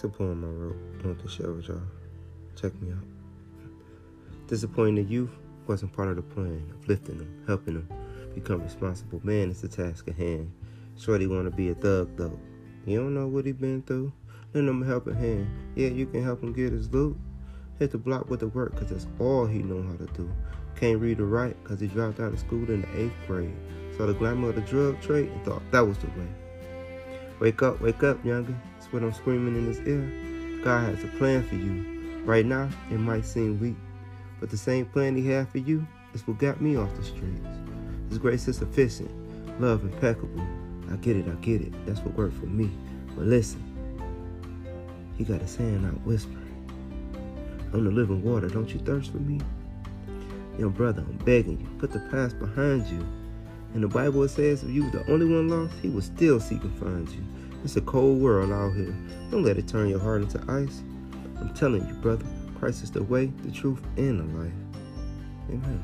A poem I wrote. I want to share with y'all. Check me out. Disappointing the youth wasn't part of the plan of lifting them, helping them become responsible men is the task at hand. Shorty wanna be a thug though. You don't know what he been through. Lend him a helping hand. Yeah, you can help him get his loot. Hit the block with the work, cause that's all he know how to do. Can't read or write, cause he dropped out of school in the eighth grade. Saw the glamour of the drug trade and thought that was the way. Wake up, wake up, youngin'. What I'm screaming in his ear. God has a plan for you. Right now, it might seem weak, but the same plan he had for you is what got me off the streets. His grace is sufficient, love impeccable. I get it, I get it. That's what worked for me. But listen, he got his hand out whispering. I'm the living water, don't you thirst for me? Young brother, I'm begging you, put the past behind you. In the Bible, says if you was the only one lost, he would still seek and find you. It's a cold world out here. Don't let it turn your heart into ice. I'm telling you, brother, Christ is the way, the truth, and the life. Amen.